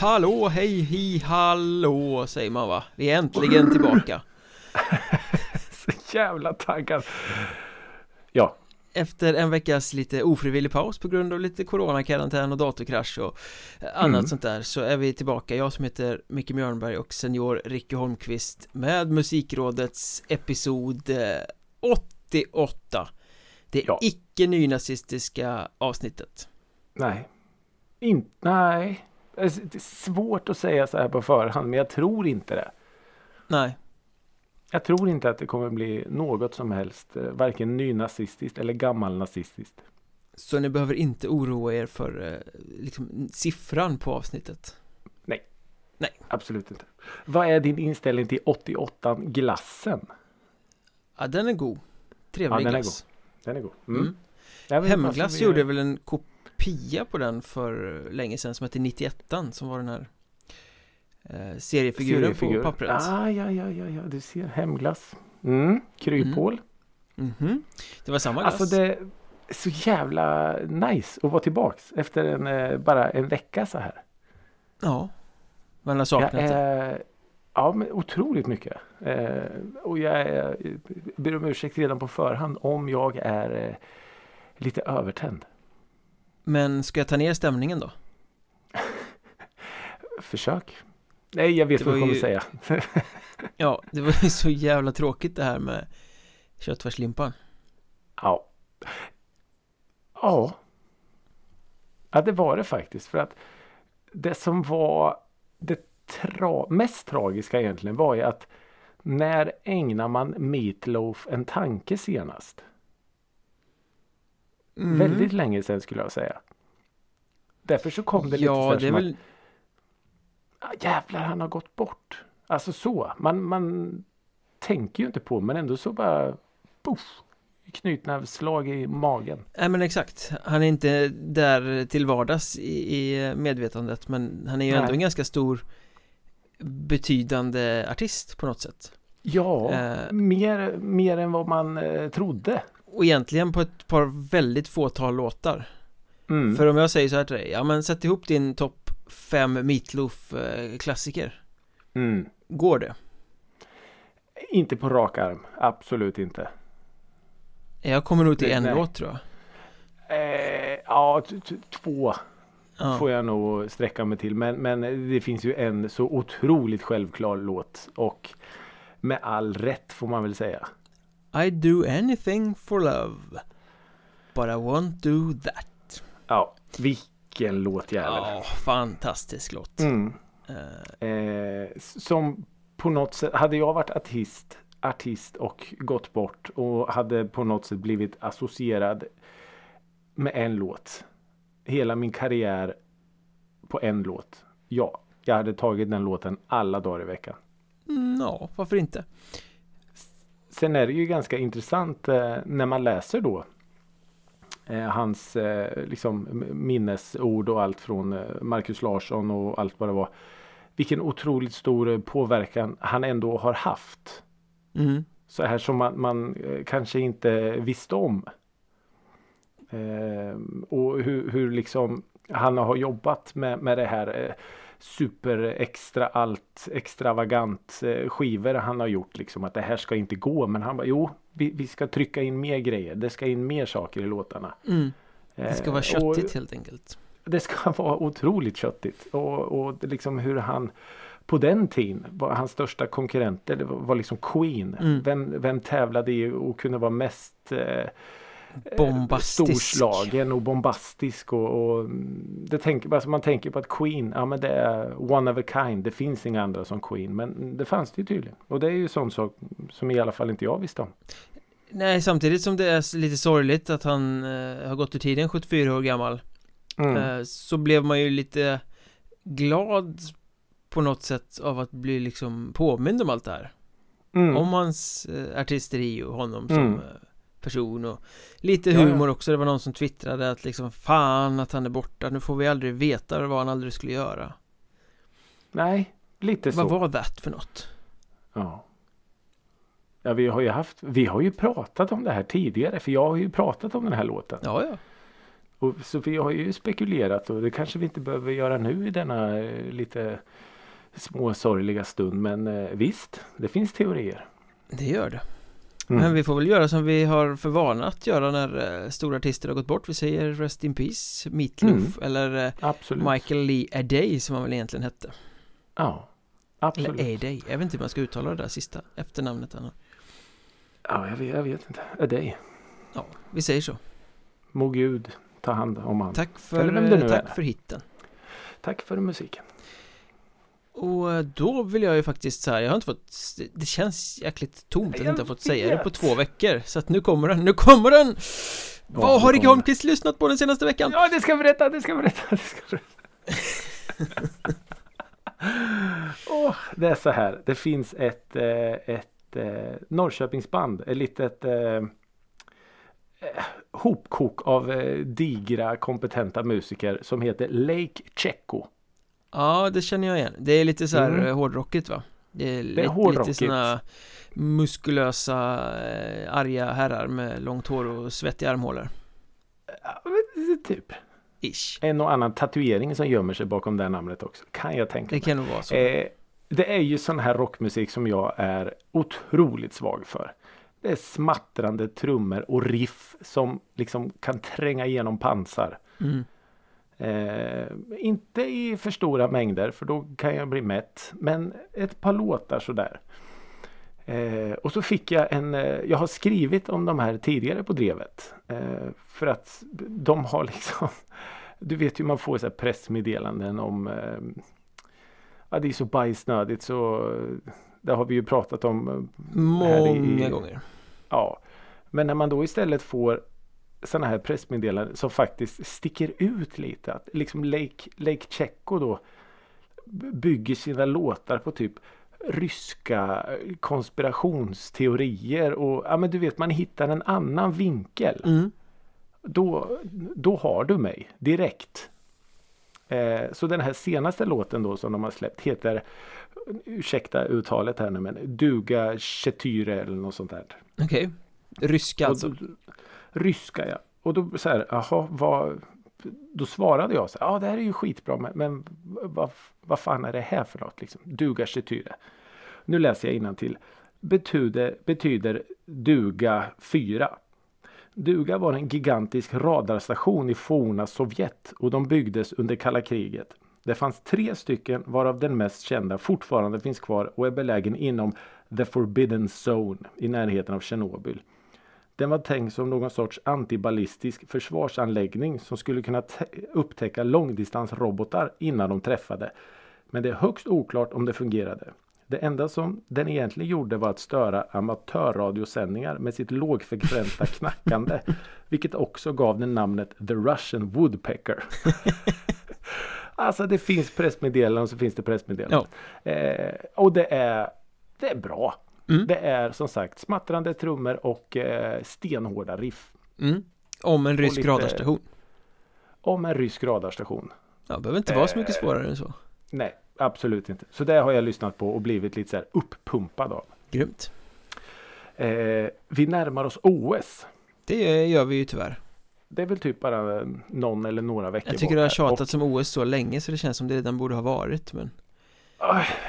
Hallå, hej, hi, hallå säger man va? Vi är äntligen tillbaka. Så jävla taggad. Ja. Efter en veckas lite ofrivillig paus på grund av lite coronakarantän och datorkrasch och annat Mm. sånt där Så är vi tillbaka, jag som heter Micke Mjörnberg och senior Ricky Holmqvist Med Musikrådets episod eh, 88 Det Ja. icke nynazistiska avsnittet. Nej. In, Nej Det är svårt att säga så här på förhand men jag tror inte det. Nej, Jag tror inte att det kommer bli något som helst eh, Varken nynazistiskt eller gammalnazistiskt. Så ni behöver inte oroa er för eh, liksom, siffran på avsnittet? Absolut inte. Vad är din inställning till 88 glassen? Ja, den är god. Trevlig Ja, den är glass. Den är god. Mm. Inte Hemglass gjorde väl en kopia på den för länge sedan som hette 91 som var den här eh, seriefiguren Seriefigur. på pappret Ah, ja, ja, ja, ja, du ser hemglass mm. Kryphål Mhm. Det var samma glass Alltså det är så jävla nice att vara tillbaks efter en, eh, bara en vecka så här. Ja Man har Jag saknat det ja, men otroligt mycket. Eh, och jag är, ber om ursäkt redan på förhand om jag är eh, lite övertänd. Men ska jag ta ner stämningen då? Försök. Nej, jag vet vad du kommer ju- säga. Ja, det var ju så jävla tråkigt det här med köttfärslimpan Ja. Ja. Ja, det var det faktiskt. För att det som var det tra- mest tragiska egentligen var ju att när ägnar man Meatloaf en tanke senast? Mm. Väldigt länge sedan skulle jag säga. Därför så kom det lite så Ja, här det är som väl att ah, jävlar han har gått bort. Alltså så. Man, man tänker ju inte på men ändå så bara poff, knytnävsslag i magen. Nej men exakt Han är inte där till vardags i, i medvetandet Men han är ju ändå Nej. en ganska stor Betydande artist på något sätt Ja, Eh. mer, mer än vad man eh, trodde. Och egentligen på ett par väldigt fåtal låtar Mm. För om jag säger så här till dig Ja men sätt ihop din topp fem Meatloaf eh, klassiker Mm. Går det? Inte på rak arm, absolut inte. Jag kommer nog till Nej, en nej. låt tror jag Eh, ja, två ja. får jag nog sträcka mig till. Men, men det finns ju en så otroligt självklar låt. Och med all rätt får man väl säga. I do anything for love But I won't do that Ja, vilken låt jävel. Ja, fantastisk låt Mm. Eh, Eh, s- som på något sätt, hade jag varit artist, artist och gått bort och hade på något sätt blivit associerad med en låt. Hela min karriär på en låt. Ja, jag hade tagit den låten alla dagar i veckan. mm, Ja, varför inte? Sen är det ju ganska intressant eh, när man läser då eh, hans eh, liksom minnesord och allt från Marcus Larsson och allt vad det var. Vilken otroligt stor påverkan han ändå har haft. Mm. Så här som man, man kanske inte visste om. Eh, och hur, hur liksom han har jobbat med, med det här super extra allt extravagant eh, skivor han har gjort liksom att det här ska inte gå men han bara jo vi, vi ska trycka in mer grejer det ska in mer saker i låtarna. Mm. Det ska vara Eh, och- köttigt helt enkelt det ska vara otroligt köttigt. Och, och liksom hur han på den tiden var hans största konkurrenter det var, var liksom Queen. Mm. Vem, vem tävlade i och kunde vara mest eh, Bombastisk storslagen och bombastisk. Och, och det tänker, alltså man tänker på att Queen, ja men det är one of a kind. Det finns inga andra som Queen. Men det fanns det ju tydligen. Och det är ju sån sak som i alla fall inte jag visste om. Nej, samtidigt som det är lite sorgligt att han eh, har gått ur tiden 74 år gammal Mm. eh, Så blev man ju lite glad på något sätt av att bli liksom påmind om allt det här Mm. Om hans eh, artisteri och honom som Mm. Person och lite Ja, ja. humor också Det var någon som twittrade att liksom fan att han är borta Nu får vi aldrig veta vad han aldrig skulle göra Nej, lite så. Vad var det för något? Ja. Ja, vi har ju haft, vi har ju pratat om det här tidigare för jag har ju pratat om den här låten. Ja, ja Och så vi har ju spekulerat och det kanske vi inte behöver göra nu i denna eh, lite småsorgliga stund. Men eh, visst, det finns teorier. Det gör det Mm. Men vi får väl göra som vi har för vana att göra när eh, stora artister har gått bort Vi säger Rest in Peace, Meatloaf Mm. eller eh, Absolut. Michael Lee Aday som han väl egentligen hette Ja, absolut. Eller Aday, jag vet inte hur man ska uttala det där sista efternamnet han har Ja, jag vet, jag vet inte. Dig. Ja, vi säger så Må Gud ta hand om han. Tack för, tack är. för hitten Tack för musiken. Och eh, då vill jag ju faktiskt så här, jag har inte fått Det känns jäkligt tomt att jag inte har fått säga det på två veckor Så att nu kommer den, nu kommer den! Vad har Rick Holmqvist lyssnat på den senaste veckan? Ja, det ska jag berätta, det ska jag berätta, det ska jag berätta. Åh, det är så här. Det finns ett, eh, ett eh, Norrköpingsband, ett litet hopkok av digra kompetenta musiker som heter Lake Checo. Ja, det känner jag igen Det är lite så här Mm. mm. hårdrockigt va? Det är, lite, hårdrockigt. lite såna muskulösa, eh, arga herrar med långt hår och svettiga armhålor Ja, Typ. Ish En och annan tatuering som gömmer sig bakom det namnet också. Kan jag tänka Det mig. kan nog vara så Eh, det är ju sån här rockmusik som jag är otroligt svag för. Det är smattrande trummor och riff som liksom kan tränga igenom pansar. mm. Eh, inte i för stora mängder för då kan jag bli mätt. Men ett par låtar sådär. Eh, och så fick jag en, eh, jag har skrivit om de här tidigare på Drevet. Eh, för att de har liksom, du vet ju man får så pressmeddelanden om, eh, ja det är så bajsnödigt så eh, det har vi ju pratat om. eh, här i- Många gånger Ja, men när man då istället får sådana här pressmeddelanden som faktiskt sticker ut lite. Att liksom Lake, Lake Checo då bygger sina låtar på typ ryska konspirationsteorier och ja men du vet man hittar en annan vinkel. mm. Då, då har du mig direkt. Eh, så den här senaste låten då som de har släppt heter Ursäkta uttalet här nu men Duga Chetyre eller något sånt där. Okej Ryska alltså Och ryska ja. Och då så här, jaha, vad... Då svarade jag så här, ja det här är ju skitbra men, men vad, vad fan är det här för något liksom? Duga tyre. Nu läser jag innantill. Betyder, betyder duga 4. Duga var en gigantisk radarstation i forna Sovjet och de byggdes under kalla kriget. Det fanns tre stycken varav den mest kända fortfarande finns kvar och är belägen inom The Forbidden Zone i närheten av Tjernobyl. Den var tänkt som någon sorts antiballistisk försvarsanläggning som skulle kunna upptäcka långdistansrobotar innan de träffade. Men det är högst oklart om det fungerade. Det enda som den egentligen gjorde var att störa amatörradiosändningar med sitt lågfrekventa knackande. Vilket också gav den namnet The Russian Woodpecker. alltså det finns pressmeddelanden och så finns det pressmeddelanden. Eh, och det är, det är bra. Mm. Det är som sagt smattrande trummor och eh, stenhårda riff. mm. Om en rysk lite- radarstation Om en rysk radarstation. Ja, behöver inte vara så mycket Eh. svårare än så Nej, absolut inte. Så det har jag lyssnat på och blivit lite så här uppumpad av. Grymt Eh, vi närmar oss OS. Det gör vi ju tyvärr Det är väl typ bara någon eller några veckor Jag tycker det har tjatats om OS så länge så det känns som det redan borde ha varit men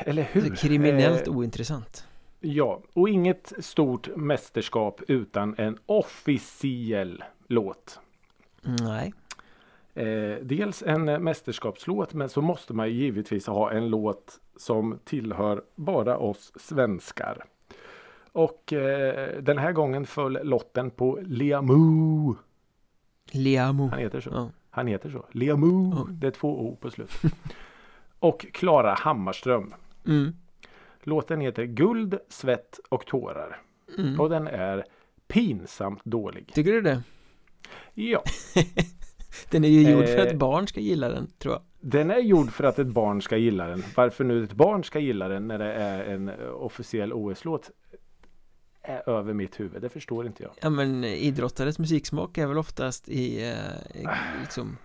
eller det hur? är kriminellt Eh, ointressant ja, och inget stort mästerskap utan en officiell låt. Nej Eh, dels en mästerskapslåt men så måste man givetvis ha en låt som tillhör bara oss svenskar. Och eh, den här gången föll lotten på Liamoo. Liamo Han heter så. Ja. Han heter så. Liamoo. Ja. Det är två O på slut. och Klara Hammarström. Mm. Låten heter Guld, svett och tårar. Mm. Och den är pinsamt dålig. Tycker du det? Ja, Den är ju gjord för Eh. att barn ska gilla den tror jag den är gjord för att ett barn ska gilla den. Varför nu ett barn ska gilla den när det är en eh, officiell OS-låt är över mitt huvud. Det förstår inte jag. Ja men eh, idrottares musiksmak är väl oftast i eh, liksom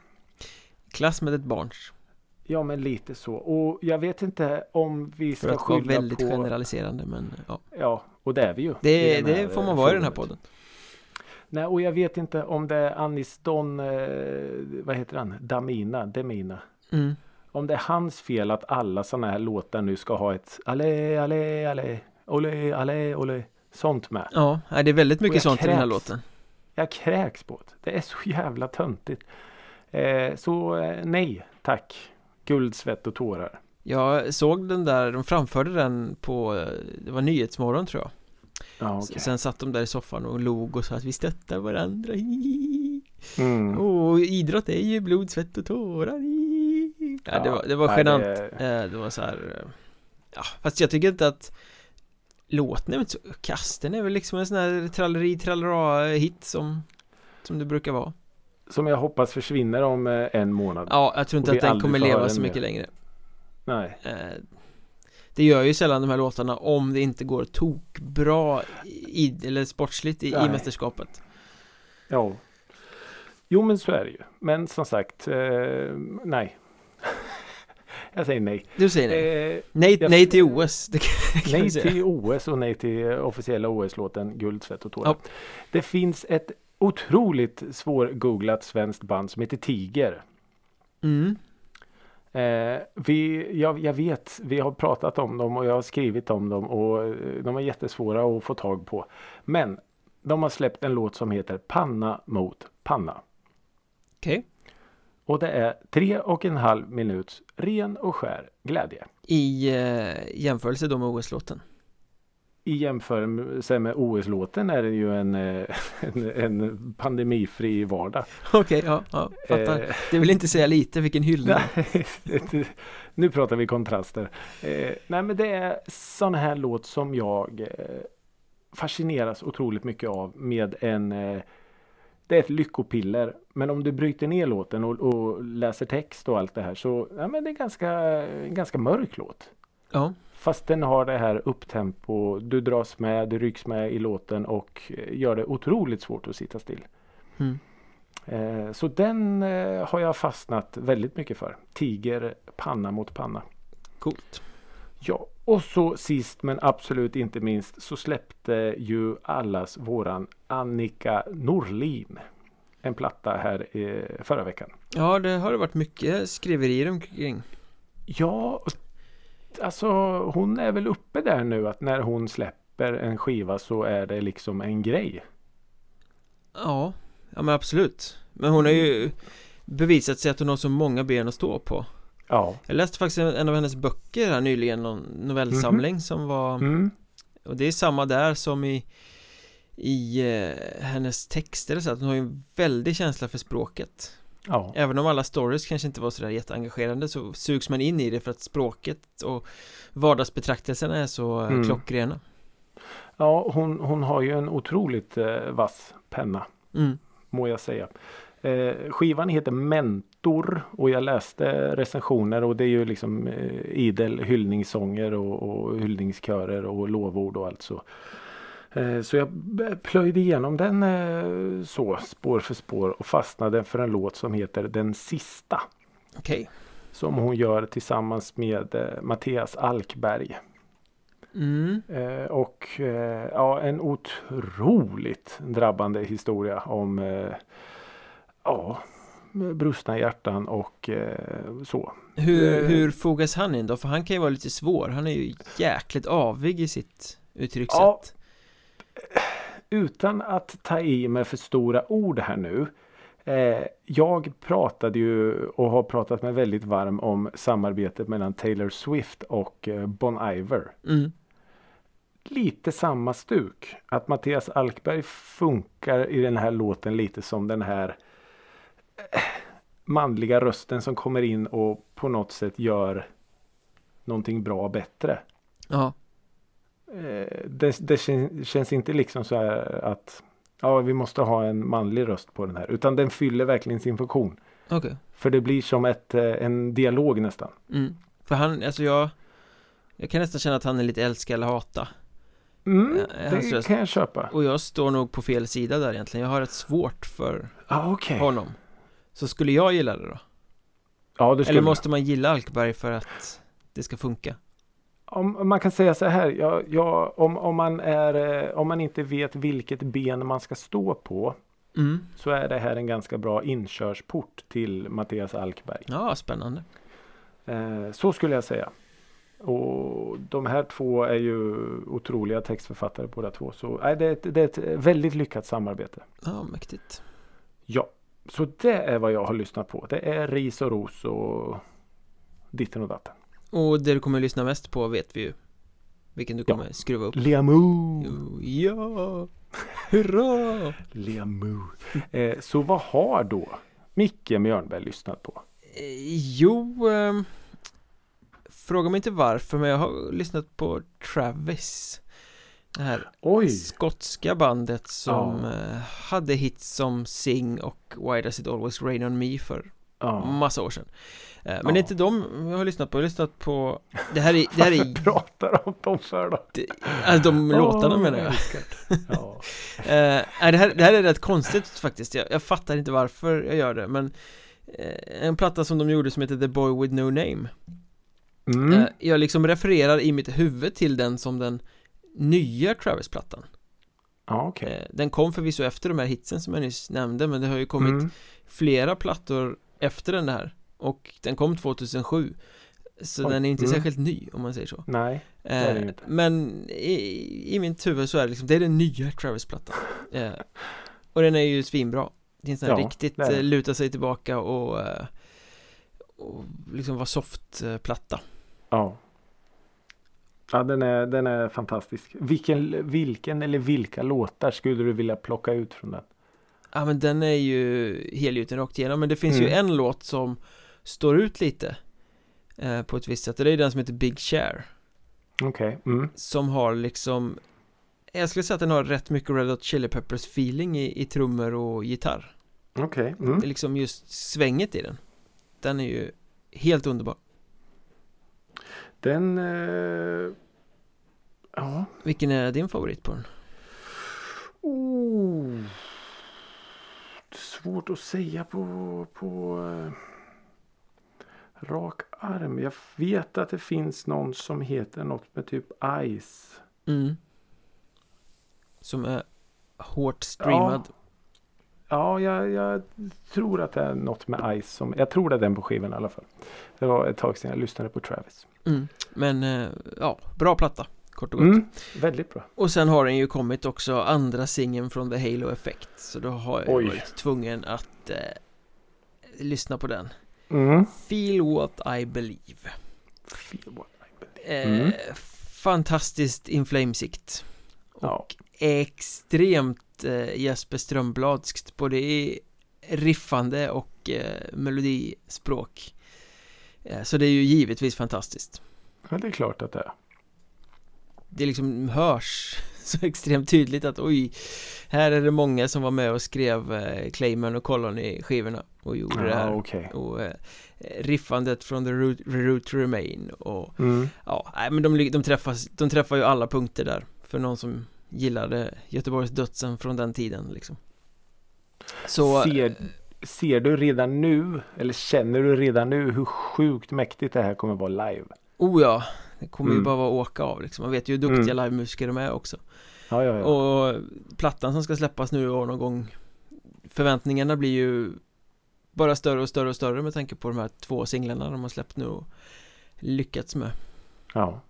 klass med ett barns Ja, men lite så. Och jag vet inte om vi För ska att vara skylla väldigt på... generaliserande men ja Ja, och det är vi ju. Det, det här, får man vara i den här podden Nej, och jag vet inte om det är Anis Don, eh, vad heter han, Damina, Demina. mm. Om det är hans fel att alla sådana här låtar nu ska ha ett allé, allé, allé, olé, allé, olé, sånt med. Ja, det är väldigt mycket sånt i den här kräks. låten Jag kräks på det. Det är så jävla töntigt. Eh, så eh, nej, tack. Guld, svett och tårar. Jag såg den där, de framförde den på, det var Nyhetsmorgon tror jag Ja, S- okej. Sen satt de där i soffan och log och sa att vi stöttar varandra Mm. Och idrott är ju blod, svett och tårar ja, det var, det var nej, genant det- Eh, Det var så här eh, Ja, fast jag tycker inte att Låten är väl så kass Den är väl liksom en sån här tralleri trallera hit som Som det brukar vara Som jag hoppas försvinner om eh, en månad. Ja, jag tror inte att den kommer leva så mycket längre Nej. Eh, Det gör ju sällan de här låtarna om det inte går tokbra i, eller sportsligt i, i mästerskapet Ja. Jo men så är det ju. Men som sagt, eh, nej. jag säger nej. Du säger nej? Eh, nej, jag- nej till OS, nej till OS och nej till officiella OS-låten Guld, svett och tårar. Ja. Det finns ett otroligt svårgooglat svenskt band som heter Tiger. mm. Eh, vi, jag, jag vet, vi har pratat om dem och jag har skrivit om dem och eh, de är jättesvåra att få tag på. Men de har släppt en låt som heter Panna mot panna. Okej Och det är tre och en halv minuts ren och skär glädje. I eh, jämförelse då med OS-låten I jämförelse med OS-låten är det ju en, eh, en, en pandemifri vardag. Okej, ja, ja, fattar Eh, Det vill inte säga lite, vilken hyllning nu pratar vi kontraster. Eh, nej men det är sån här låt som jag eh, fascineras otroligt mycket av med en eh, det är ett lyckopiller men om du bryter ner låten och, och läser text och allt det här så ja, men det är ganska, en ganska mörk låt. Ja, Fast den har det här upptempo, du dras med, du rycks med i låten och eh, gör det otroligt svårt att sitta still. mm. Eh, Så den eh, har jag fastnat väldigt mycket för. Tiger panna mot panna. coolt Ja, och så sist men absolut inte minst så släppte ju allas våran Annika Norlin en platta här eh, förra veckan. Ja, det har det varit mycket skriverier omkring Ja, alltså hon är väl uppe där nu att när hon släpper en skiva så är det liksom en grej. Ja, ja men absolut Men hon har ju bevisat sig att hon har så många ben att stå på Ja. Jag läste faktiskt en av hennes böcker här nyligen, någon novellsamling som var Mm. Och det är samma där som i I eh, hennes texter så att hon har ju en väldig känsla för språket Ja. Även om alla stories kanske inte var sådär jätteengagerande så sugs man in i det för att språket och vardagsbetraktelserna är så eh, Mm. klockrena ja, hon, hon har ju en otroligt eh, vass penna. mm. må jag säga. Eh, skivan heter Mentor och jag läste recensioner och det är ju liksom eh, idel hyllningssånger och, och hyllningskörer och lovord och allt så. Eh, så jag plöjde igenom den eh, så spår för spår och fastnade för en låt som heter Den sista. Okej Som hon gör tillsammans med eh, Mattias Alkberg. mm. Och ja, en otroligt drabbande historia om ja, brustna hjärtan och så. hur, hur fogas han in då? För han kan ju vara lite svår, han är ju jäkligt avig i sitt uttryckssätt Ja. Utan att ta i med för stora ord här nu. Eh, jag pratade ju och har pratat mig väldigt varm om samarbetet mellan Taylor Swift och eh, Bon Iver. Mm. lite samma stuk. Att Mattias Alkberg funkar i den här låten lite som den här eh, manliga rösten som kommer in och på något sätt gör någonting bra bättre. Ja, Det, det kän- känns inte liksom så här att ja, vi måste ha en manlig röst på den här. Utan den fyller verkligen sin funktion. okej För det blir som ett, eh, en dialog nästan. mm. För han, alltså jag Jag kan nästan känna att han är lite älska eller hata Mm, hans det röst. kan jag köpa. Och jag står nog på fel sida där egentligen Jag har rätt svårt för Ja, okej. honom Så skulle jag gilla det då? Ja, det skulle Eller måste man gilla Alkberg för att det ska funka? Om, man kan säga så här, ja, ja, om, om, man är, eh, om man inte vet vilket ben man ska stå på mm. så är det här en ganska bra inkörsport till Mattias Alkberg. Ja, spännande. Eh, så skulle jag säga. Och de här två är ju otroliga textförfattare båda två. Så nej, det, är ett, det är ett väldigt lyckat samarbete. Ja, mäktigt. Ja, så det är vad jag har lyssnat på. Det är ris och ros och ditten och datten. Och det du kommer att lyssna mest på vet vi ju Vilken du kommer ja. skruva upp Liamoo Ja Hurra Liamoo eh, Så vad har då Micke Mjörnberg lyssnat på? Eh, jo eh, Fråga mig inte varför men jag har lyssnat på Travis Det här Oj. skotska bandet som Ja. eh, hade hits som Sing och Why Does It Always Rain On Me för Ja. massa år sedan Eh, Men Ja. det är inte dem jag har lyssnat på, jag har lyssnat på Det här är, det här är pratar om dem för då? det- Alltså de låtarna Åh, menar jag. Ja. Eh, det, här, det här är rätt konstigt faktiskt jag, jag fattar inte varför jag gör det men eh, En platta som de gjorde som heter The Boy With No Name Mm. Jag liksom refererar i mitt huvud till den som den nya Travis-plattan okej. eh, Den kom förvisso efter de här hitsen som jag nyss nämnde men det har ju kommit Mm. flera plattor efter den här Och den kom 2007 Så Oj, den är inte mm. särskilt ny om man säger så Nej. är det Eh, inte. men i, i mitt huvud så är det liksom, det är den nya Travis-plattan eh, Och den är ju svinbra Det är en sån här Ja, riktigt det det. eh, luta sig tillbaka och, eh, och liksom vara soft-platta Ja. Ja, den är, den är fantastisk. Vilken, vilken eller vilka låtar skulle du vilja plocka ut från den? Ja men den är ju helgjuten rakt igenom men det finns ju Mm. en låt som står ut lite eh, På ett visst sätt och det är den som heter Big Share Okej. Mm. Som har liksom Jag skulle säga att den har rätt mycket Red Hot Chili Peppers feeling i, i trummor och gitarr Okej. Det Mm. är liksom just svänget i den Den är ju helt underbar Den... Eh... Ja. Vilken är din favorit på den? Oh. Svårt att säga på, på eh, rak arm. Jag vet att det finns någon som heter något med typ Ice. Mm. Som är hårt streamad Ja, jag, jag tror att det är något med Ice. Som, jag tror det är den på skivan i alla fall. Det var ett tag sedan jag lyssnade på Travis. mm. Men eh, ja, bra platta Kort och gott Mm, väldigt bra. Och sen har den ju kommit också andra singeln från The Halo Effect Så då har jag Oj. varit tvungen att eh, lyssna på den Mm. Feel What I Believe Feel what I believe. eh, Mm. Fantastiskt inflamesikt Ja. Och extremt eh, Jesper Strömbladskt både i riffande och eh, melodispråk eh, Så det är ju givetvis fantastiskt ja, det är klart att det är. Det liksom hörs så extremt tydligt att oj Här är det många som var med och skrev eh, Clayman och Colony skivorna och gjorde det Ja, här okej. och eh, riffandet från The Root, Root to Remain och Mm. ja, nej, men de, de, träffas, de träffar ju alla punkter där för någon som gillade Göteborgs dödsen från den tiden liksom Så Ser, ser du redan nu, eller känner du redan nu hur sjukt mäktigt det här kommer vara live? Oh ja, det kommer ju Mm. bara vara åka av liksom Man vet ju hur duktiga Mm. livemusiker de är också Ja, ja, ja. Och plattan som ska släppas nu och någon gång Förväntningarna blir ju Bara större och större och större med tanke på de här två singlarna de har släppt nu och Lyckats med Ja.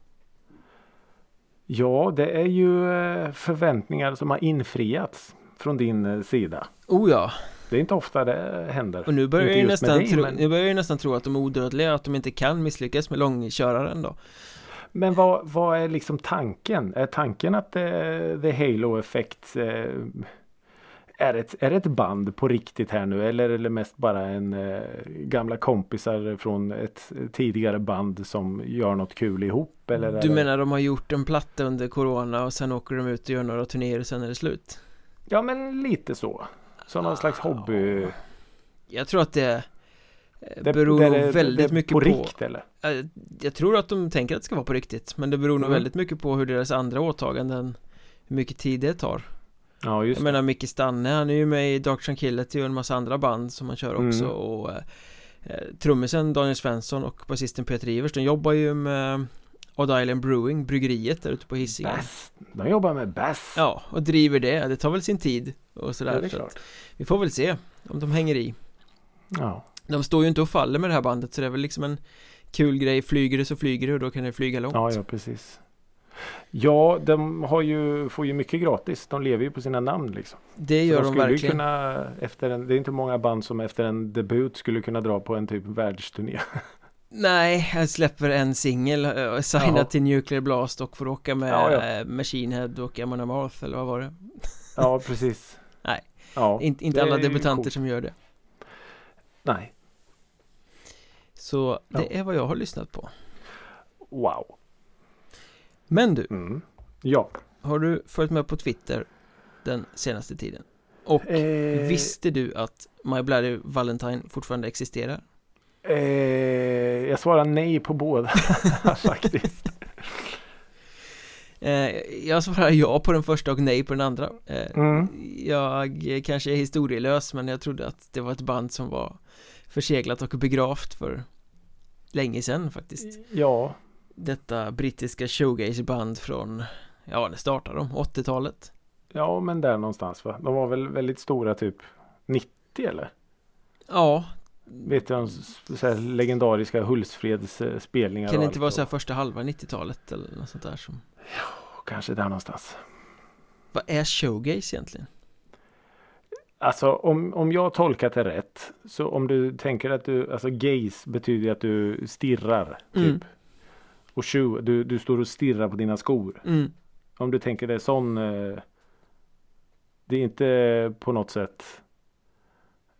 Ja, det är ju eh, förväntningar som har infriats från din eh, sida. Oh ja, Det är inte ofta det händer. och nu börjar jag ju nästan dig, tro, men- nu börjar jag ju nästan tro att de är odödliga, att de inte kan misslyckas med långköraren då Men vad, vad är liksom tanken? Är tanken att eh, The Halo Effect eh, är, ett, är det ett band på riktigt här nu eller är det mest bara en eh, gamla kompisar från ett tidigare band som gör något kul ihop? Eller är Du menar de har gjort en platta under corona och sen åker de ut och gör några turnéer och sen är det slut? Ja men lite så. Som någon slags hobby. Jag tror att det eh, Det, beror det- det- väldigt det- mycket på på, rikt eller? Eh, Jag tror att de tänker att det ska vara på riktigt Men det beror nog Mm. väldigt mycket på hur deras andra åtaganden Hur mycket tid det tar Ja just Jag menar Micke Stanne, han är ju med i Dark Tranquillity och en massa andra band som han kör också Mm. och eh, eh, Trummisen Daniel Svensson och basisten Peter Ivers De jobbar ju med Odd Island Brewing, bryggeriet där ute på Hisingen Bass. De jobbar med bass. Ja, och driver det, det tar väl sin tid och Ja, sådär det är klart. Vi får väl se om de hänger i Ja. De står ju inte och faller med det här bandet så det är väl liksom en kul grej, flyger det så flyger det och då kan det flyga långt ja, ja precis. Ja, de har ju, får ju mycket gratis. De lever ju på sina namn liksom. Det Så gör de de ju verkligen kunna, efter en, det är inte många band som efter en debut skulle kunna dra på en typ världsturné. Nej, jag släpper en singel, signad Jaha. till Nuclear Blast och får åka med Ja, ja. Machine Head och Amon Amarth eller vad var det? Ja, precis. Nej. Ja, In, inte alla debutanter som gör det Nej. Så det Ja. är vad jag har lyssnat på Wow. Men du, Mm. Ja. har du följt med på Twitter den senaste tiden? Och Eh, visste du att My Bloody Valentine fortfarande existerar? Eh, jag svarar nej på båda faktiskt. Eh, jag svarar ja på den första och nej på den andra eh, Mm. Jag kanske är historielös men jag trodde att det var ett band som var förseglat och begravt för länge sedan faktiskt Ja, Detta brittiska showgaze-band från, ja det startade de, 80-talet ja, men där någonstans va. De var väl väldigt stora typ 90 eller? Ja, Vet du så här legendariska Hultsfreds spelningar kan det inte vara så här första halva 90-talet eller något sånt där som Kanske där någonstans. Vad är showgaze egentligen? Alltså om, om jag tolkat det rätt. Så om du tänker att du, alltså gaze betyder att du stirrar. Typ. Mm. Och shoe, du, du står och stirrar på dina skor. Mm, Om du tänker det sån. Eh, det är inte på något sätt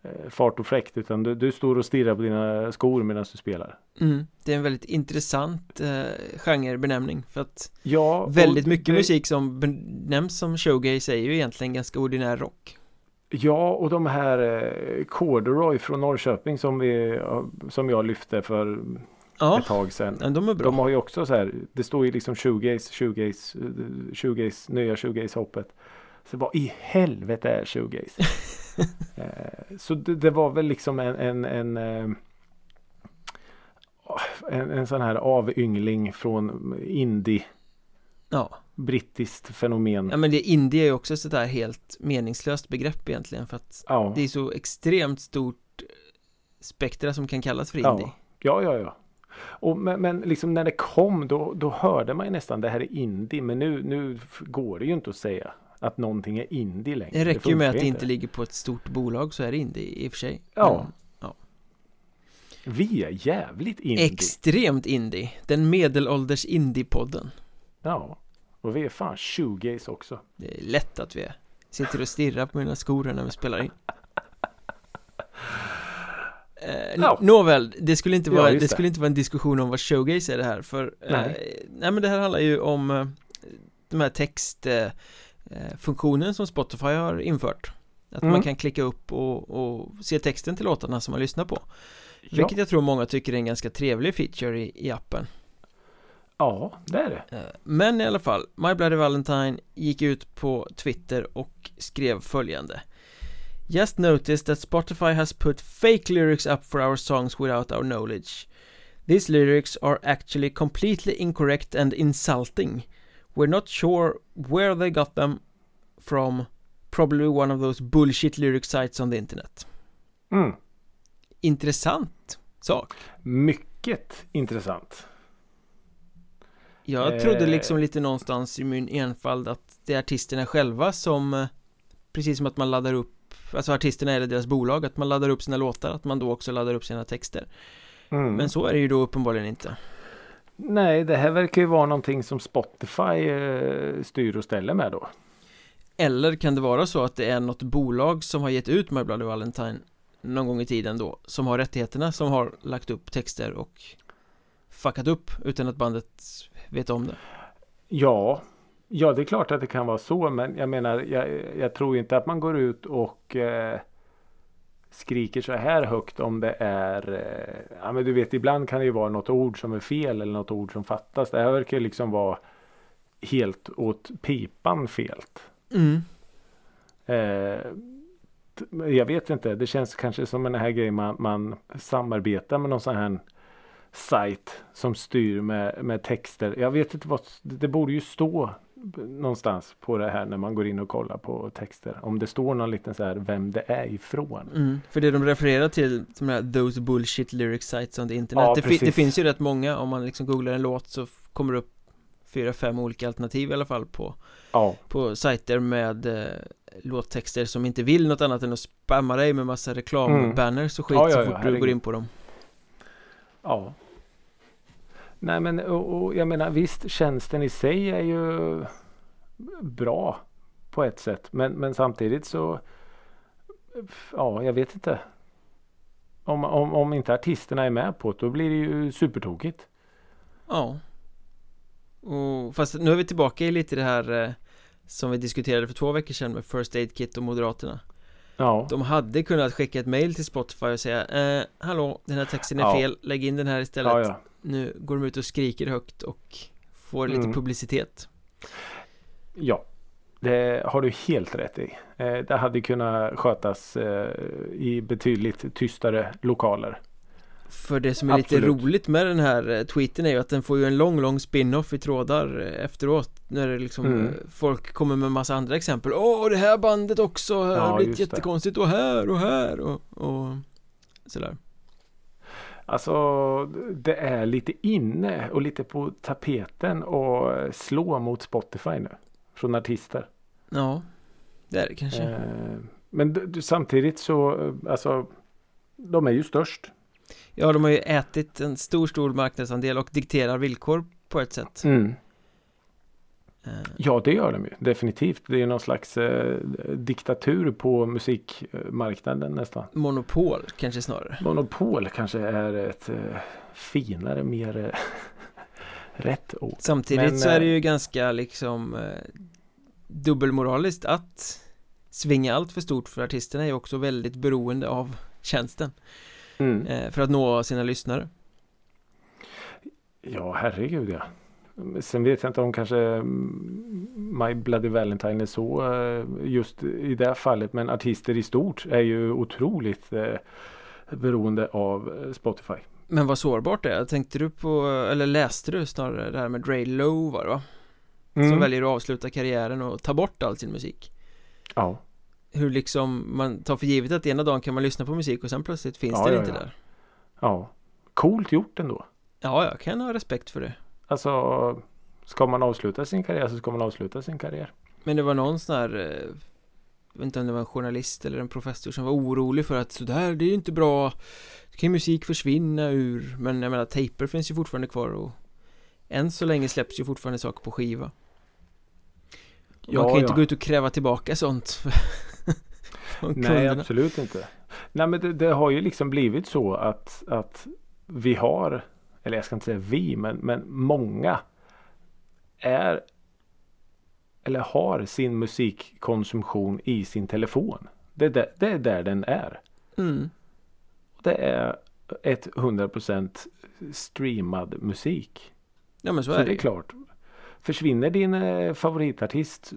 eh, fart och fräckt. Utan du, du står och stirrar på dina skor medan du spelar. mm. Det är en väldigt intressant eh, genrebenämning för att Ja, väldigt mycket det- musik som benämns som showgaze är ju egentligen ganska ordinär rock Ja, och de här eh, Corduroy från Norrköping som, vi, som jag lyfte för Ja, ett tag sedan. de är bra De har ju också så här, det står ju liksom shoegaze, shoegaze, eh, shoegaze, nya shoegaze-hoppet. Så vad i helvete är shoegaze? eh, så det, det var väl liksom en, en, en, eh, en, en sån här avyngling från indie, Ja, brittiskt fenomen. ja men det indie är ju också sådär helt meningslöst begrepp egentligen för att Ja, det är så extremt stort spektra som kan kallas för Ja. indie ja, ja. ja. Och, men, men liksom när det kom då, då hörde man ju nästan det här är indie. Men nu, nu går det ju inte att säga att någonting är indie längre. Det räcker ju med att det inte ligger på ett stort bolag så är det indie i och för sig Ja. Men Vi är jävligt indie. Extremt indie Den medelålders indie-podden Ja. Och vi är fan shoegaze också. Det är lätt att vi är Sitter och stirrar på mina skor när vi spelar in Eh, Ja. Nåväl, det skulle inte Ja, vara, just det skulle inte vara en diskussion om vad showgaze är det här för eh, Nej. nej men det här handlar ju om eh, de här textfunktionen eh, funktionen som Spotify har infört Att Mm. man kan klicka upp och, och se texten till låtarna som man lyssnar på Ja, Vilket jag tror många tycker är en ganska trevlig feature i, i appen ja, det är det. Eh, Men i alla fall, My Bloody Valentine gick ut på Twitter och skrev följande Just noticed that Spotify has put fake lyrics up for our songs without our knowledge These lyrics are actually completely incorrect and insulting We're not sure where they got them from Probably one of those bullshit lyric sites on the internet Mm. Intressant sak Mycket intressant. Jag Eh. trodde liksom lite någonstans i min enfald att det är artisterna själva som eh, Precis som att man laddar upp Alltså artisterna eller deras bolag Att man laddar upp sina låtar Att man då också laddar upp sina texter Mm. Men så är det ju då uppenbarligen inte Nej, det här verkar ju vara någonting som Spotify eh, styr och ställer med då. Eller kan det vara så att det är något bolag som har gett ut My Bloody Valentine Någon gång i tiden då Som har rättigheterna Som har lagt upp texter och Fuckat upp utan att bandet vet om det Ja, ja det är klart att det kan vara så. Men jag menar, jag, jag tror inte att man går ut och eh, skriker så här högt om det är, eh, ja men du vet ibland kan det ju vara något ord som är fel eller något ord som fattas. Det här verkar liksom vara helt åt pipan felt. mm. Eh, jag vet inte, det känns kanske som en här grej man, man samarbetar med någon sån här sajt som styr med, med texter. Jag vet inte vad, det borde ju stå någonstans på det här när man går in och kollar på texter. Om det står någon liten så här vem det är ifrån. Mm, för det de refererar till, som här those bullshit lyric sites on the internet. Ja, det, fi- det finns ju rätt många, om man liksom googlar en låt så kommer det upp fyra, fem olika alternativ i alla fall på, Ja, på sajter med eh, låttexter som inte vill något annat än att spamma dig med massa reklambanners och skit Ja, så fort du går in på dem. ja. Nej men och, och jag menar visst tjänsten i sig är ju bra på ett sätt. Men, men samtidigt så ja jag vet inte. Om, om, om inte artisterna är med på det då blir det ju supertokigt. Ja och, Fast nu är vi tillbaka i lite det här eh, Som vi diskuterade för två veckor sedan med First Aid Kit och Moderaterna Ja, De hade kunnat skicka ett mail till Spotify och säga eh, Hallå, den här texten är Ja. fel, lägg in den här istället ja, ja. Nu går de ut och skriker högt och får lite Mm. publicitet Ja, det har du helt rätt i. Eh, Det hade kunnat skötas eh, i betydligt tystare lokaler. För det som är lite Absolut. roligt med den här eh, tweeten är ju att den får ju en lång, lång spin-off i trådar efteråt När det liksom Mm. folk kommer med massa andra exempel Åh, det här bandet också, här Ja, har blivit just det. jättekonstigt och här och här och, och sådär Alltså det är lite inne och lite på tapeten och slå mot Spotify nu. Från artister. Ja, det är det kanske Eh, Men samtidigt så eh, alltså de är ju störst. Ja, de har ju ätit en stor, stor marknadsandel och dikterar villkor på ett sätt Mm. Ja det gör de ju definitivt. Det är någon slags eh, diktatur på musikmarknaden nästan. Monopol kanske snarare Monopol kanske är ett eh, finare, mer eh, rätt ord. Samtidigt Men, så är det eh, ju ganska liksom eh, dubbelmoraliskt att svinga allt för stort för artisterna är ju också väldigt beroende av tjänsten Mm. för att nå sina lyssnare Ja, herregud ja. Sen vet jag inte om kanske mm, My Bloody Valentine är så eh, just i det här fallet. Men artister i stort är ju otroligt eh, beroende av eh, Spotify. Men vad sårbart det är, tänkte du på, eller läste du snarare det här med Dre Low var det va? Som Mm. väljer att avsluta karriären och ta bort all sin musik Ja, Hur liksom man tar för givet att ena dagen kan man lyssna på musik och sen plötsligt finns Ja, den ja, inte ja. där ja. Coolt gjort ändå. Ja, jag kan ha respekt för det Alltså ska man avsluta sin karriär så ska man avsluta sin karriär. Men det var någon sån här eh, Jag vet inte om det var en journalist eller en professor som var orolig för att sådär, det är ju inte bra Då kan ju musik försvinna ur Men jag menar, tejper finns ju fortfarande kvar och Än så länge släpps ju fortfarande saker på skiva Man Ja, kan ju inte ja. gå ut och kräva tillbaka sånt Nej, absolut inte. Nej, men det, det har ju liksom blivit så att, att vi har, eller jag ska inte säga vi, men, men många är eller har sin musikkonsumtion i sin telefon. Det, är där- det är där den är. mm. Det är 100% streamad musik. Ja men så, Så, är det är det klart. Försvinner din eh, favoritartist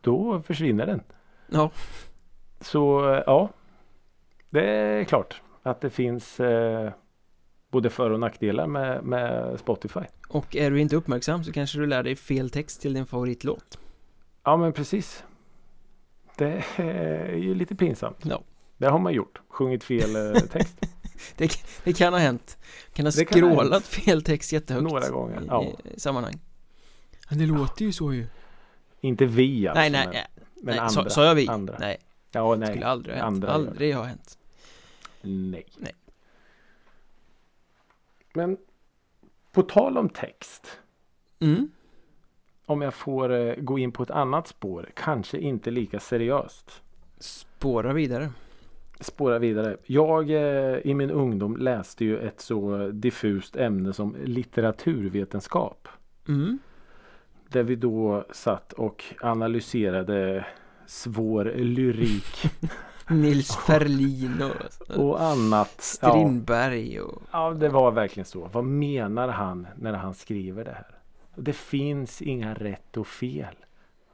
då försvinner den. Ja, Så eh, ja, det är klart att det finns eh, både för och nackdelar med, med Spotify. och är du inte uppmärksam så kanske du lär dig fel text till din favoritlåt Ja men precis. Det är ju lite pinsamt. Ja. Det har man gjort. Sjungit fel eh, text Det, det kan ha hänt Kan ha Det kan ha skrålat fel text jättehögt några gånger. i, Ja. i sammanhang Men det låter ju så ju Inte vi alltså. Nej nej, men, nej, men nej andra. sa, jag vi? Andra. Nej, Ja det nej. skulle aldrig ha hänt andra Aldrig ha hänt Nej. Nej. Men på tal om text. mm. Om jag får eh, gå in på ett annat spår. Kanske inte lika seriöst. Spåra vidare spåra vidare. Jag eh, i min ungdom läste ju ett så diffust ämne som litteraturvetenskap. mm. Där vi då satt och analyserade svår lyrik Nils Ferlin och, och annat. Strindberg och ja, det var verkligen så. Vad menar han när han skriver det här? Det finns inga rätt och fel.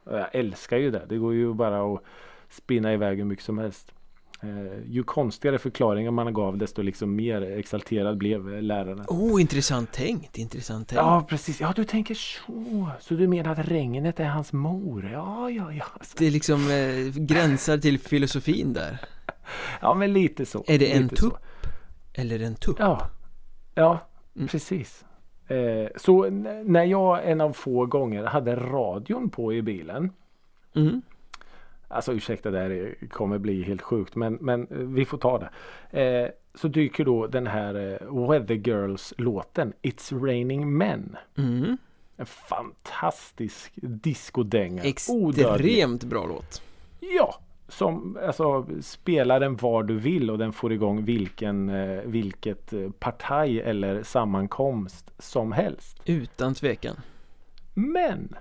Jag älskar ju det. Det går ju bara att spinna iväg hur mycket som helst. Eh, ju konstigare förklaringar man gav desto liksom mer exalterad blev läraren. Oh, intressant tänkt, intressant tänkt. Ja, precis. Ja, du tänker så. Så du menar att regnet är hans mor? Ja, ja, ja. Det liksom eh, gränsar till filosofin där. Ja, men lite så. Är det en så. tupp? Eller en tupp? Ja, ja Mm. precis. Eh, så när jag en av få gånger hade radion på i bilen. Mm. Alltså ursäkta det här är- kommer bli helt sjukt men, men eh, vi får ta det. Eh, så dyker då den här eh, Weather Girls låten It's Raining Men. Mm. En fantastisk discodänga. Extremt bra låt. Ja, som alltså spela den var du vill och den får igång vilken, eh, vilket partaj eller sammankomst som helst. Utan tvekan. Men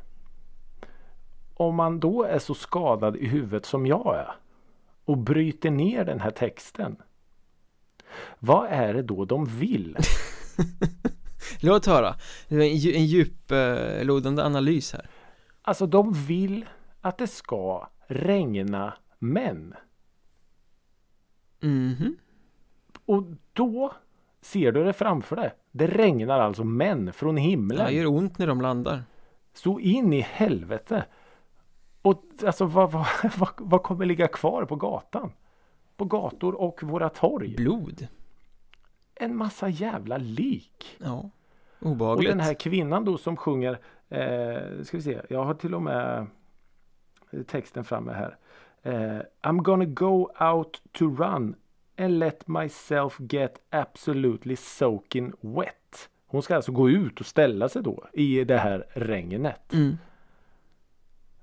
om man då är så skadad i huvudet som jag är och bryter ner den här texten. Vad är det då de vill? Låt höra. Det var en, dju- en djuplodande analys här. Alltså de vill att det ska regna män. Mhm. Och då ser du det framför dig. Det regnar alltså män från himlen. Det gör ont när de landar. Så in i helvete. Och alltså vad, vad, vad, vad kommer ligga kvar på gatan? På gator och våra torg? Blod. En massa jävla lik. Ja. Och Obehagligt. den här kvinnan då som sjunger. Eh, ska vi se. Jag har till och med texten framme här. Eh, I'm gonna go out to run and let myself get absolutely soaking wet. Hon ska alltså gå ut och ställa sig då i det här regnet. Mm.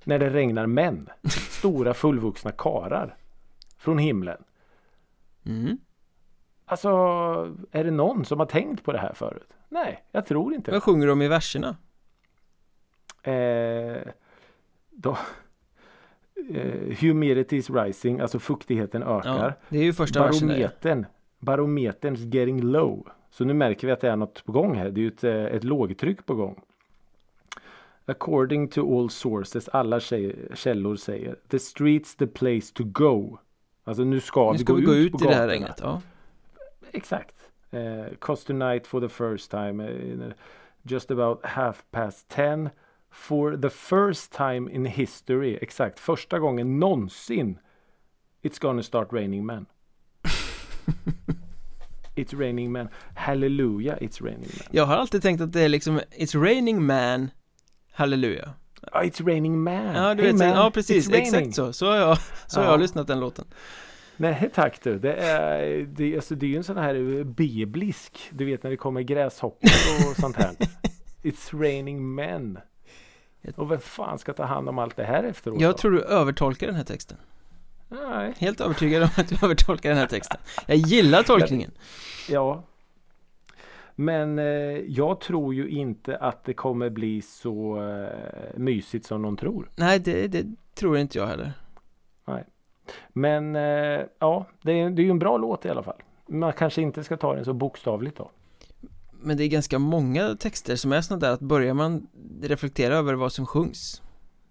När det regnar män. Stora fullvuxna karar. Från himlen. Mm. Alltså, är det någon som har tänkt på det här förut? Nej, jag tror inte. Vad sjunger de i verserna? Eh, då, eh, humidity is rising, alltså fuktigheten Ja, ökar. det är ju första versen. Barometern, barometerns getting low. Så nu märker vi att det är något på gång här. Det är ju ett, eh, ett lågtryck på gång. According to all sources, alla källor säger The streets the place to go. Alltså nu ska, Nu vi, ska gå vi gå ut, ut på i det här regnet. Ja. Exakt. Eh, Cost tonight for the first time. eh, just about half past ten. For the first time in history. Exakt. Första gången någonsin. It's gonna start raining men. it's raining men. Hallelujah it's raining men. Jag har alltid tänkt att det är liksom It's raining man Halleluja Ah, it's raining man. Ja, du Hey vet, man, ja precis, exakt så Så har jag, så har Ja. jag lyssnat den låten Nej tack du. Det är, det, alltså, det är ju en sån här eh, biblisk. Du vet när det kommer gräshoppor och sånt här. It's raining men. Och vem fan ska ta hand om allt det här efteråt? Jag då? tror du övertolkar den här texten Nej. Helt övertygad om att du övertolkar den här texten Jag gillar tolkningen Ja. Men eh, jag tror ju inte att det kommer bli så eh, mysigt som någon tror. Nej, det, det tror inte jag heller Men eh, ja, det är, det är ju en bra låt i alla fall. Man kanske inte ska ta den så bokstavligt då. Men det är ganska många texter som är sådana där att börjar man reflektera över vad som sjungs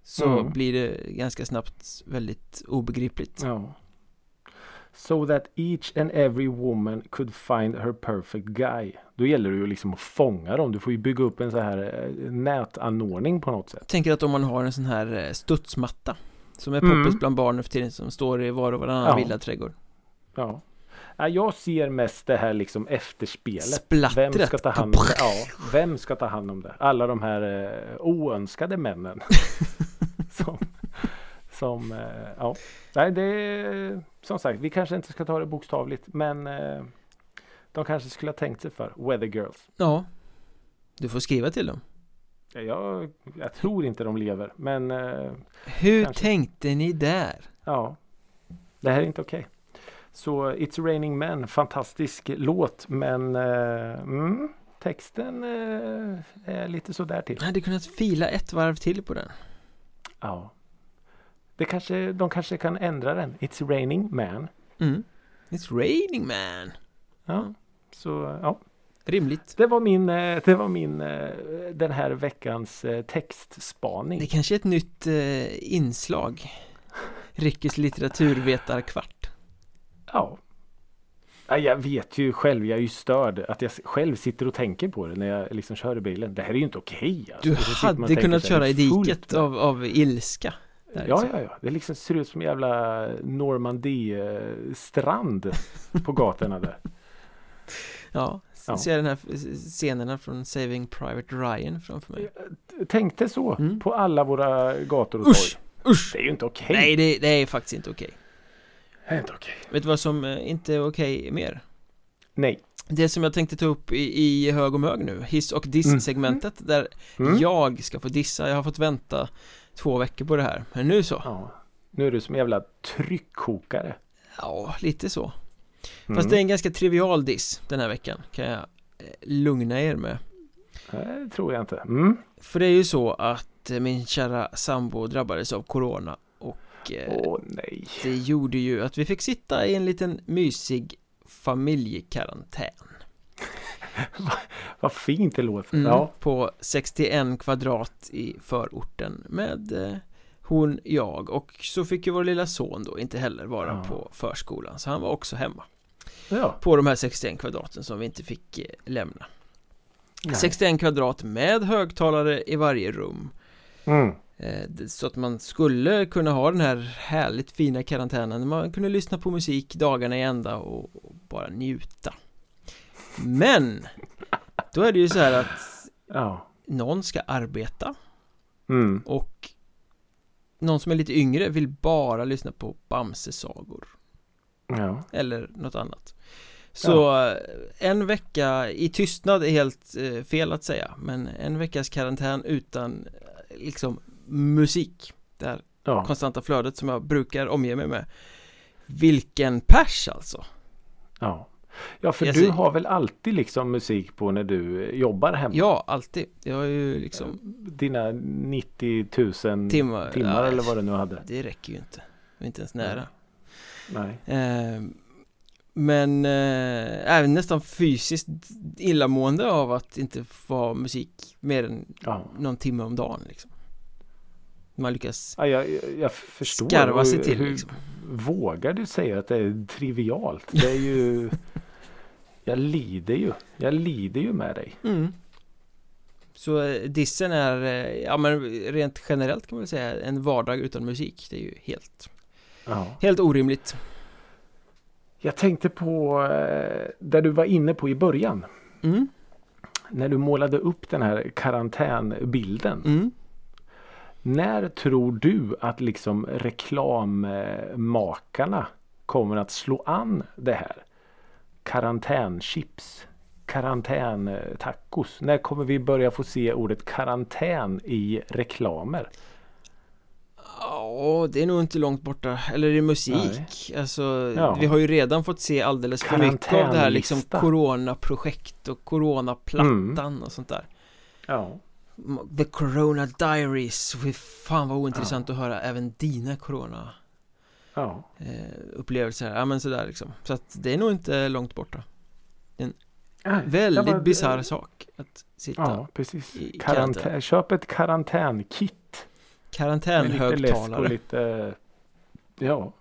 Så Mm. blir det ganska snabbt väldigt obegripligt Ja. So that each and every woman could find her perfect guy. Då gäller det ju liksom att fånga dem. Du får ju bygga upp en så här eh, nätanordning på något sätt. Tänker att om man har en sån här eh, studsmatta Som är Mm. poppis bland barn för tiden som står i var och varannan Ja. villaträdgård. Ja, Jag ser mest det här liksom efterspelet. Splattret Vem ska ta hand om det? Ja, vem ska ta hand om det? Alla de här eh, oönskade männen. som, som eh, ja. Nej, det är som sagt, vi kanske inte ska ta det bokstavligt, men eh, de kanske skulle ha tänkt sig för. Weather Girls. Ja Du får skriva till dem Ja, Jag, jag tror inte de lever, men eh, Hur Kanske. tänkte ni där? ja. Det här är inte okej. Så It's Raining Men, fantastisk låt, men mm, texten är lite sådär till. Jag hade kunnat fila ett varv till på den Ja. Det kanske, de kanske kan ändra den. It's raining man. mm. It's raining man Ja. Så ja. Rimligt Det var min, eh, det var min eh, den här veckans eh, textspaning. Det kanske är ett nytt inslag Rickys litteraturvetarkvart Ja. Ja, Jag vet ju själv, jag är ju störd att jag själv sitter och tänker på det när jag liksom kör i bilen. Det här är ju inte okej. Alltså. Du hade kunnat köra i diket av, av ilska där, Ja, liksom. ja, ja. Det liksom ser ut som en jävla Normandie-strand på gatorna där. ja. Ja. Ser den här scenerna från Saving Private Ryan framför mig Tänkte så Mm. på alla våra gator och Usch! torg. Usch! Det är ju inte okej. Nej, det, det är faktiskt inte okej Det är inte okej. Vet du vad som eh, inte är okej mer? Nej. Det som jag tänkte ta upp i, i hög och mög nu, hiss och diss-segmentet där Mm. jag ska få dissa, jag har fått vänta två veckor på det här, men nu så Ja. Nu är du som en jävla tryckkokare. Ja, lite så Mm. Fast det är en ganska trivial diss den här veckan, kan jag eh, lugna er med Det tror jag inte. Mm. För det är ju så att eh, min kära sambo drabbades av corona och eh, Åh nej. det gjorde ju att vi fick sitta i en liten mysig familjekarantän Vad fint det låter. mm, Ja. på 61 kvadrat i förorten med eh, hon, jag och så fick ju vår lilla son då inte heller vara Ja. på förskolan så han var också hemma ja. på de här 61 kvadraten som vi inte fick eh, lämna Nej. 61 kvadrat med högtalare i varje rum Mm. Eh, Så att man skulle kunna ha den här härligt fina karantänen Man kunde lyssna på musik dagarna i ända och bara njuta Men Då är det ju så här att Ja. någon ska arbeta Mm. och Någon som är lite yngre vill bara lyssna på Bamse-sagor Ja. Eller något annat Så eh, en vecka i tystnad är helt eh, fel att säga Men en veckas karantän utan eh, liksom musik Det här Ja. konstanta flödet som jag brukar omge mig med Vilken pers alltså Ja. Ja, för Jag du ser- har väl alltid liksom musik på när du jobbar hemma? Ja, alltid Jag har ju liksom Dina 90 000 Timmar, timmar ja, eller vad du nu hade? Det räcker ju inte Jag är inte ens nära Nej. eh, Men eh, även nästan fysiskt illamående av att inte få ha musik mer än Ja. någon timme om dagen liksom Man lyckas Ja, jag, jag- förstår. skarva sig till hur liksom Vågar du säga att det är trivialt? Det är ju... jag lider ju. Jag lider ju med dig. Mm. Så eh, dissen är, eh, ja men rent generellt kan man väl säga, en vardag utan musik. Det är ju helt, Ja. helt orimligt. Jag tänkte på eh, där du var inne på i början. Mm, När du målade upp den här karantänbilden. mm. När tror du att liksom reklammakarna kommer att slå an det här? Karantänchips, karantäntacos. När kommer vi börja få se ordet karantän i reklamer? Ja, det är nog inte långt borta. Eller i musik. Alltså, Ja. vi har ju redan fått se alldeles för mycket av det här liksom coronaprojekt och coronaplattan och sånt där. Ja. The Corona Diaries. Fy fan vad ointressant att höra även dina corona Ja. eh, upplevelser. Ja men sådär liksom. Så att det är nog inte långt borta. Nej, Väldigt var- bisarr sak att sitta Ja, precis. i Karantän. karantän. Köp ett karantänkit. Karantänhögtalare. lite... Ja.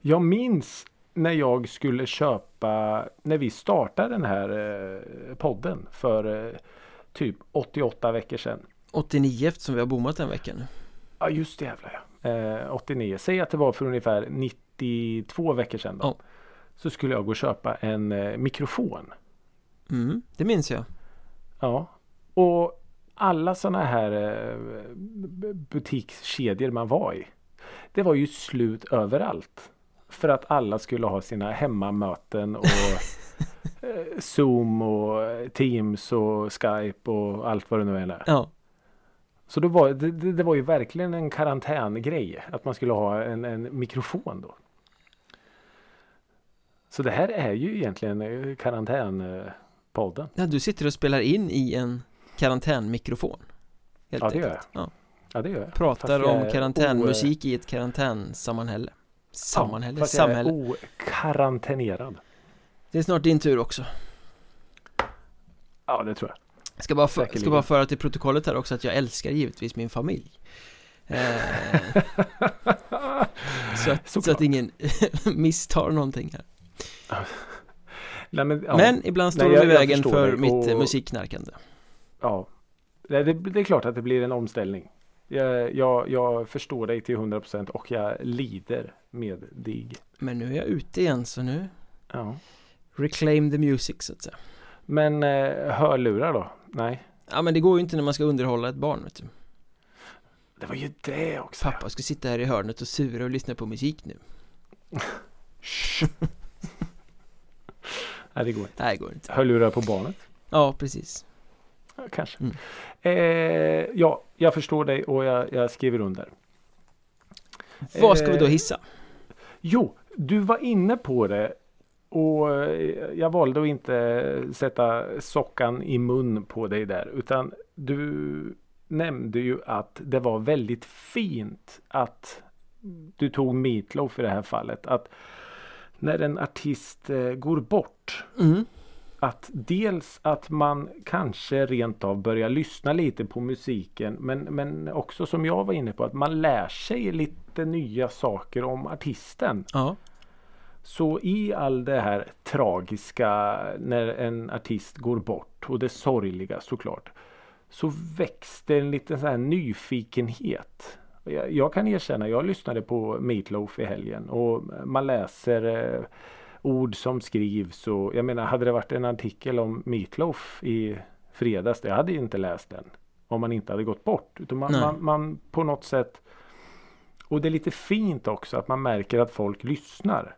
Jag minns när jag skulle köpa, när vi startade den här eh, podden för eh, typ 88 veckor sedan. 89 eftersom vi har bommat en vecka nu. Ja just det jävlar ja. Eh, 89. Säg att det var för ungefär 92 veckor sedan då. Ja. Så skulle jag gå och köpa en eh, mikrofon. Mm, det minns jag. Ja. Och alla sådana här eh, butikskedjor man var i. Det var ju slut överallt. För att alla skulle ha sina hemmamöten och eh, Zoom och Teams och Skype och allt vad det nu är. Ja, Så då var, det, det var ju verkligen en karantängrej. Att man skulle ha en, en mikrofon då. Så det här är ju egentligen eh, karantänpodden. ja, du sitter och spelar in i en karantänmikrofon. Helt Ja det gör jag. Ja. Ja det gör jag. Pratar jag om karantänmusik i ett karantänsammanhälle. Sammanhälle, fast jag är samhälle. okarantänerad. Det är snart din tur också. Ja det tror jag. Jag ska bara, för, ska bara föra till protokollet här också att jag älskar givetvis min familj. Eh, så, att, så Såklart. att ingen misstar någonting här Nej, men, ja. Men ibland står Nej, de i vägen för mitt eh, och- musikknarkande Ja. Det, det, det är klart att det blir en omställning. Jag, jag, jag förstår dig till 100% och jag lider med dig. Men nu är jag ute igen så nu Ja. Reclaim the music så att säga Men eh, hörlurar då? Nej. Ja men det går ju inte när man ska underhålla ett barn vet du. Det var ju det också. Pappa ska sitta här i hörnet och sura och lyssna på musik nu. Nej, det går inte. Nej det går inte Hörlurar på barnet? Ja precis Ja, Kanske. Mm. Eh, ja, jag förstår dig och jag, jag skriver under. Vad ska vi då Eh, hissa? Jo, du var inne på det och eh, jag valde att inte sätta sockan i mun på dig där utan du nämnde ju att det var väldigt fint att du tog Meatloaf i det här fallet. Att när en artist eh, går bort Mm. att dels att man kanske rent av börjar lyssna lite på musiken men, men också som jag var inne på att man lär sig lite nya saker om artisten. Ja Så i all det här tragiska när en artist går bort och det sorgliga såklart så växte en liten så här nyfikenhet. Jag, jag kan erkänna, jag lyssnade på Meatloaf i helgen och man läser eh, ord som skrivs och jag menar hade det varit en artikel om Meatloaf i fredags, det hade jag inte läst den. Om man inte hade gått bort. Utan man, man, man på något sätt och det är lite fint också att man märker att folk lyssnar.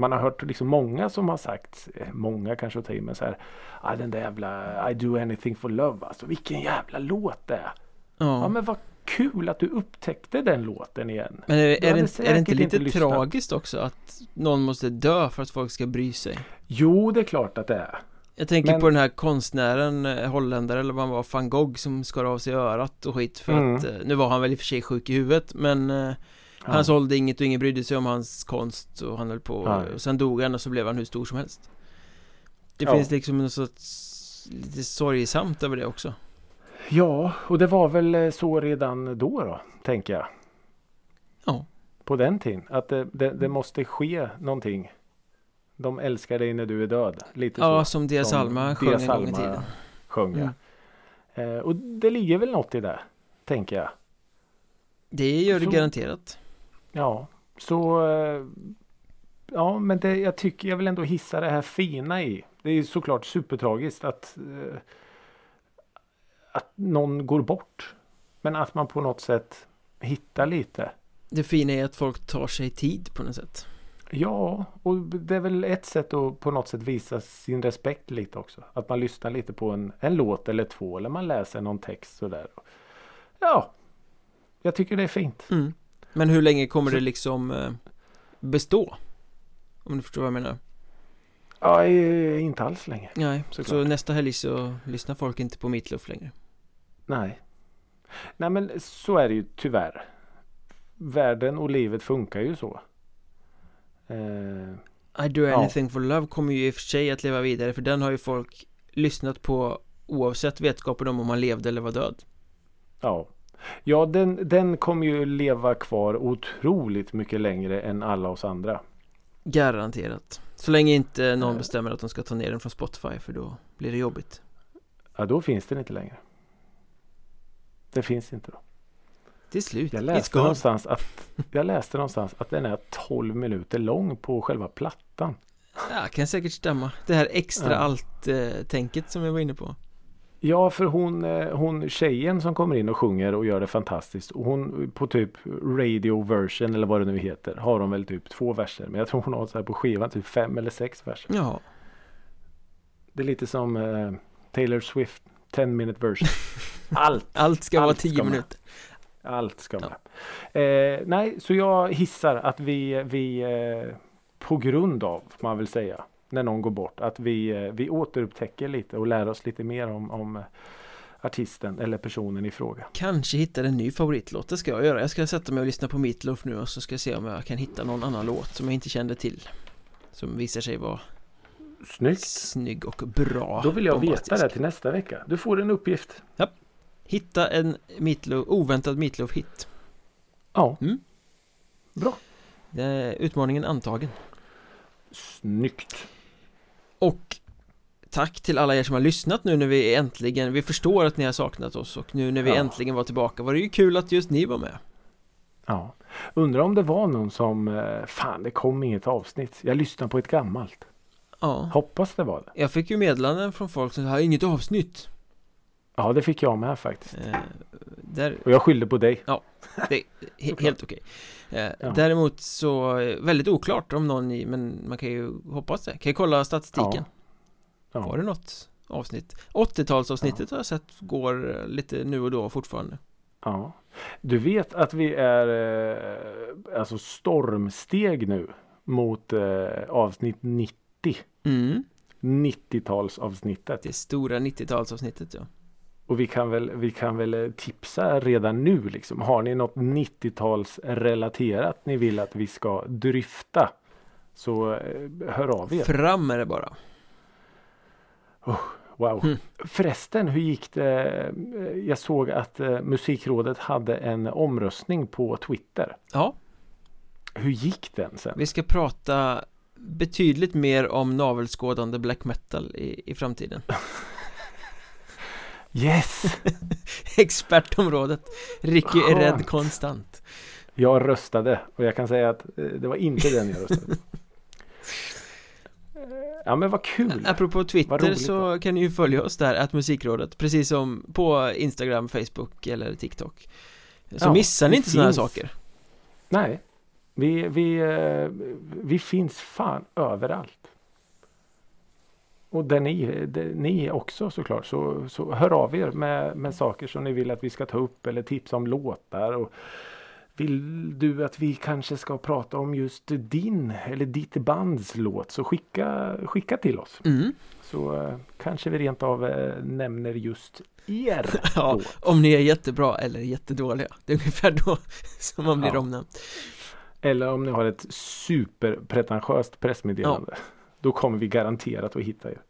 Man har hört liksom många som har sagt, eh, många kanske att ta i men så här, ah, den där jävla I do anything for love alltså, vilken jävla låt det är. Ja Ja men vad kul att du upptäckte den låten igen. Men är, Du är, det, är det inte lite inte tragiskt också att någon måste dö för att folk ska bry sig? Jo det är klart att det är. Jag tänker Men- på den här konstnären, eh, holländare eller vad han var, van Gogh som skar av sig örat och skit för Mm. att eh, Nu var han väl i och för sig sjuk i huvudet men eh, Ja. Han sålde inget och ingen brydde sig om hans konst och han höll på Nej. och sen dog han och så blev han hur stor som helst Det Ja. finns liksom något sorts lite sorgsamt över det också Ja, och det var väl eh, så redan då då, tänker jag. Ja. På den tiden. Att det, det, det måste ske någonting. De älskar dig när du är död. Lite Ja, så som Diaz som Alma sjöng en gång i tiden sjöng. Mm. Eh, och det ligger väl något i det, tänker jag. Det gör det Så- garanterat Ja, så eh, Ja, men det, jag tycker jag vill ändå hissa det här fina i. Det är såklart supertragiskt att eh, att någon går bort. Men att man på något sätt hittar lite. Det fina är att folk tar sig tid på något sätt Ja, och det är väl ett sätt att på något sätt visa sin respekt lite också. Att man lyssnar lite på en, en låt eller två eller man läser någon text sådär. Ja, jag tycker det är fint. mm. Men hur länge kommer Så- det liksom eh, bestå? Om du förstår vad jag menar Ja, inte alls länge. Nej, så Såklart. nästa helg så lyssnar folk inte på Meatloaf längre Nej. Nej men så är det ju tyvärr. Världen och livet funkar ju så. Eh, I do Ja. anything for love kommer ju i och för sig att leva vidare för den har ju folk lyssnat på oavsett vetskapen om om man levde eller var död ja. Ja, den, den kommer ju leva kvar otroligt mycket längre än alla oss andra. Garanterat Så länge inte någon Eh. bestämmer att de ska ta ner den från Spotify för då blir det jobbigt Ja, då finns den inte längre. Det finns inte då. Till slut, Jag läste någonstans att jag läste någonstans att den är 12 minuter lång på själva plattan. Ja, kan säkert stämma Det här extra Ja. allt-tänket som jag var inne på Ja, för hon, eh, hon tjejen som kommer in och sjunger och gör det fantastiskt. Och hon på typ radio version eller vad det nu heter har hon väl typ två verser. Men jag tror hon har så här på skivan typ fem eller sex verser. Ja, Det är lite som eh, Taylor Swift 10 minute version. Allt, allt ska vara Allt ska 10 med. minuter allt ska med. Eh, nej, så jag hissar att vi, vi eh, på grund av, får man väl säga, när någon går bort, att vi, eh, vi återupptäcker lite och lär oss lite mer om, om eh, artisten eller personen i fråga. Kanske hittar en ny favoritlåt, det ska jag göra Jag ska sätta mig och lyssna på Meatloaf nu och så ska jag se om jag kan hitta någon annan låt som jag inte kände till Som visar sig vara Snyggt! snygg och bra Då vill jag veta det till nästa vecka. Du får en uppgift. Hitta en Meatloaf, oväntad Meatloaf-hit Ja. Mm. Bra. Utmaningen antagen. Snyggt. Och tack till alla er som har lyssnat nu när vi äntligen, vi förstår att ni har saknat oss och nu när vi Ja. äntligen var tillbaka var det ju kul att just ni var med. Ja. Undrar om det var någon som, eh, fan det kom inget avsnitt. Jag lyssnade på ett gammalt. Ja, Hoppas det var det. jag fick ju meddelanden från folk som sa inget avsnitt. Ja det fick jag med faktiskt. Där, Och jag skyllde på dig. det är he- helt okej. Eh, Ja. Däremot så, väldigt oklart om någon i, men man kan ju hoppas det. Kan ju kolla statistiken. Ja. Var det något avsnitt? 80-talsavsnittet har jag sett går eh, lite nu och då fortfarande. ja. Du vet att vi är eh, alltså stormsteg nu mot eh, avsnitt 90. Mm, 90-talsavsnittet. det stora 90-talsavsnittet ja. Och vi kan väl, vi kan väl eh, tipsa redan nu liksom. Har ni något 90-talsrelaterat ni vill att vi ska dryfta? Så eh, hör av er. Fram är det bara. Wow. Mm. Förresten, hur gick det? Eh, Jag såg att Musikrådet hade en omröstning på Twitter. Ja, Hur gick den sen? vi ska prata betydligt mer om navelskådande black metal i, i framtiden. Yes! Expertområdet. Ricky är rädd konstant. Jag röstade och jag kan säga att eh, det var inte den jag röstade Ja men vad kul! Apropå Twitter så kan ni ju följa oss där, att musikrådet, precis som på Instagram, Facebook eller TikTok. Så Ja, missar ni inte sådana här saker. Nej, vi, vi, eh, vi finns fan överallt. Och där ni, där ni också såklart. Så, så hör av er med, med saker som ni vill att vi ska ta upp eller tipsa om låtar. Och vill du att vi kanske ska prata om just din eller ditt bands låt så skicka, skicka till oss. Mm. Så eh, kanske vi rent av eh, nämner just er Ja, låt. om ni är jättebra eller jättedåliga. Det är ungefär då som man blir Ja. omnämnd. Eller om ni har ett superpretentiöst pressmeddelande. Då kommer vi garanterat att hitta er.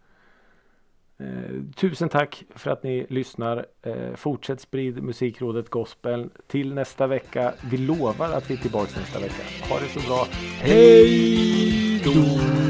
Eh, tusen tack för att ni lyssnar. Eh, fortsätt sprid Musikrådet Gospel till nästa vecka. Vi lovar att vi är tillbaka nästa vecka. Ha det så bra. Hej då!